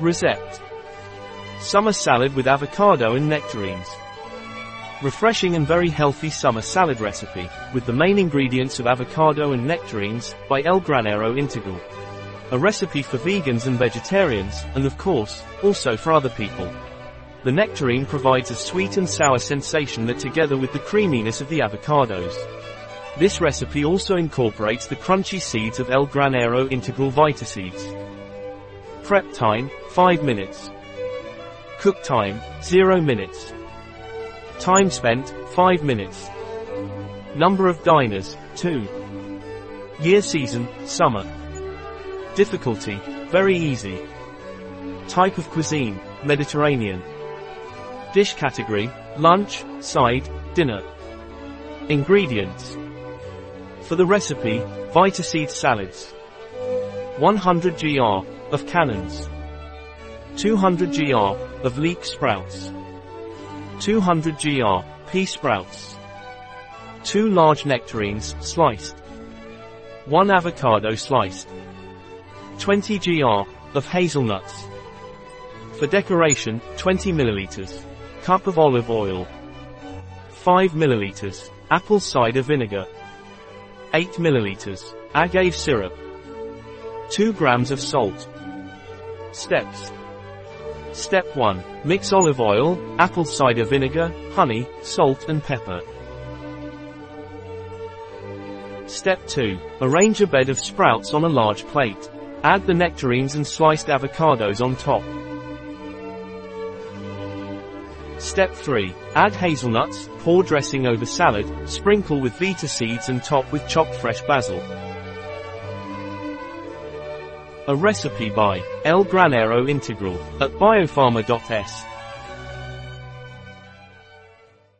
Recept. Summer salad with avocado and nectarines. Refreshing and very healthy summer salad recipe, with the main ingredients of avocado and nectarines, by El Granero Integral. A recipe for vegans and vegetarians, and of course, also for other people. The nectarine provides a sweet and sour sensation that together with the creaminess of the avocados. This recipe also incorporates the crunchy seeds of El Granero Integral Vita seeds. Prep time, 5 minutes. Cook time, 0 minutes. Time spent, 5 minutes. Number of diners, 2. Year season, summer. Difficulty, very easy. Type of cuisine, Mediterranean. Dish category, lunch, side, dinner. Ingredients. For the recipe, Vita seed salads. 100 gr of cannons. 200 gr of leek sprouts. 200 gr pea sprouts. 2 large nectarines, sliced. 1 avocado sliced. 20 gr of hazelnuts. For decoration, 20 milliliters. Cup of olive oil. 5 milliliters. Apple cider vinegar. 8 milliliters. Agave syrup. 2 grams of salt. Steps. Step 1. Mix olive oil, apple cider vinegar, honey, salt and pepper. Step 2. Arrange a bed of sprouts on a large plate. Add the nectarines and sliced avocados on top. Step 3. Add hazelnuts, pour dressing over salad, sprinkle with Vita seeds and top with chopped fresh basil. A recipe by El Granero Integral at biopharma.s.